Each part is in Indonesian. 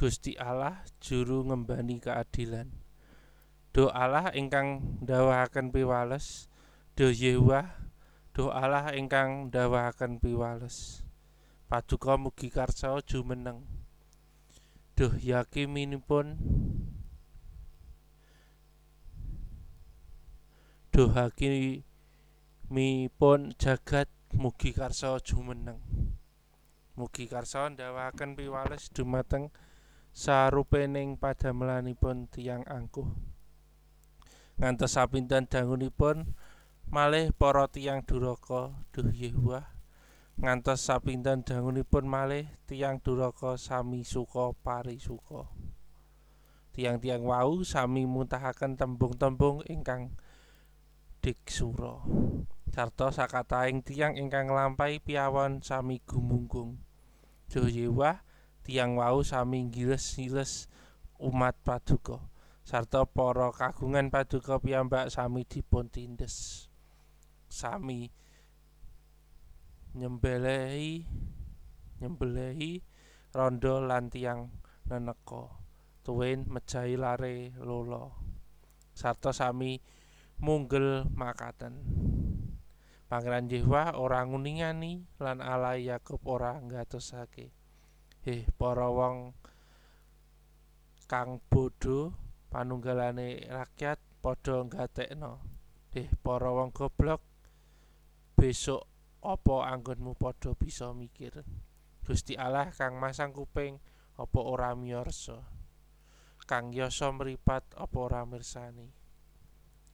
Gusti Allah juru ngembani keadilan. Do Allah ingkang ndawahaken piwales. Do Yehuwah Do Allah ingkang ndawahaken piwales. Paduka mugi karsa jumeneng Duh yakiminipun Duh hakimipun jagat mugi karsa jumeneng Mugi karsa ndawahaken piwales dumateng sarupening padamelanipun tiyang angkuh. Ngantos sapinten dangunipun malih para tiyang duraka duh Yehuwah. Ngantos sapinten dangunipun malih tiyang duraka sami suka parisuka tiang-tiang wau sami muntahaken tembung-tembung ingkang diksura. Sarta sakataing tiang ingkang nglampahi piawon sami gumunggung. Duh Yehuwah Tiang wau sami ngiles-ngiles umat paduka. Sarta para kagungan paduka piyambak sami dipuntindes. Sami nyembelehi nyembelehi randha lan tiang neneka. Tuwin mejahi lare lola sarta sami munggel makaten. Pangeran Yehuwa ora nguningani lan Allah Yakub ora ngatosake Heh para wong kang bodho panunggalane rakyat padha nggatekno. Heh para wong goblok besok apa anggonmu padha bisa mikir. Gusti Allah kang masang kuping apa ora miyorsa. Kang yasa mripat apa ora mirsani.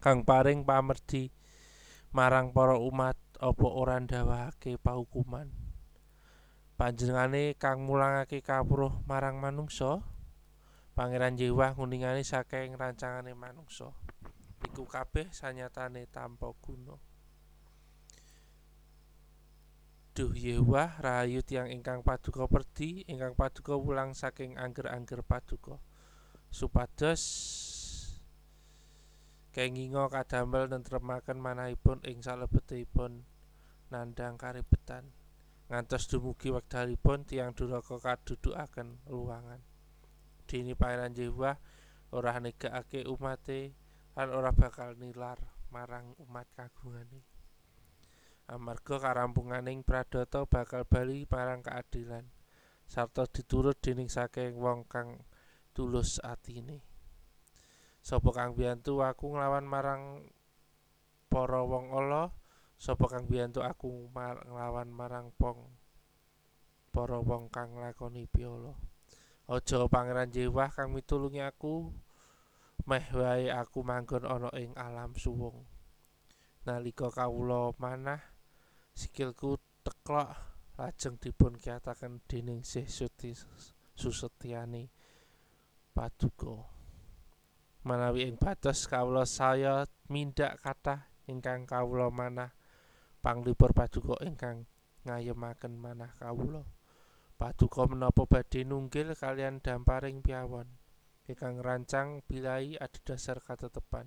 Kang paring pamerdi marang para umat apa ora ndawahake pahukuman. Panjenengane kang mulangake kawruh marang manungsa Pangeran Yewah nguningane saking rancangane manungsa iku kabeh sanyatane tanpa guna. Duh Yewah rahayu tiang ingkang paduka perdi ingkang paduka wulang saking angger-angger paduka. Supados kenginga kadamel nentremaken manahipun ing salebetipun nandhang karibetan ngantos dumugi wekdalipun tiang duraka kadudukaken ruangan. Dini pangeran Yehuwa ora negakake umate lan ora bakal nilar marang umat kagungane. Amarga karampunganing pradata bakal bali marang keadilan sarta diturut dening saking wong kang tulus atine. Sapa kang biyantu aku nglawan marang para wong Allah Sapa kang biyantu aku nglawan marang pong para wong kang nglakoni piala. Aja Pangeran Yewah kang mitulungi aku meh wae aku manggon ana ing alam suwung. Nalika kawula manah sikilku teklok lajeng dipun kiyataken dening Suti Susetyani Paduka. Manawi ing batos kawula saya mindak kathah ingkang kawula manah panglipur paduka ingkang ngayemaken manah kawula. Paduka menapa badhe nunggil kalian damparing piawon ingkang rancang bilai adhedhasar katetepan.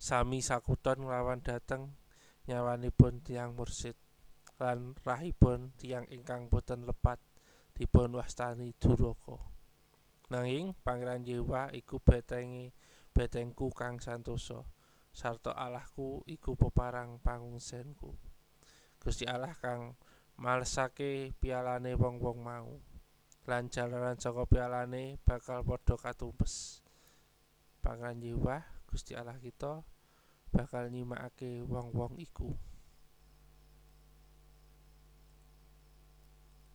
Sami sakuton nglawan dhateng nyawanipun tiang mursid lan rahipun tiang ingkang boten lepat dipun wastani duraka. Nanging pangeran Yehuwa iku betenge betengku kang santosa sarta Allahku iku peparang pangungsenku. Gusti Allah kang malesake pialane wong-wong mau lan jalaran saka pialane bakal padha katumpes pangan Gusti Allah kita bakal nyimakake wong-wong iku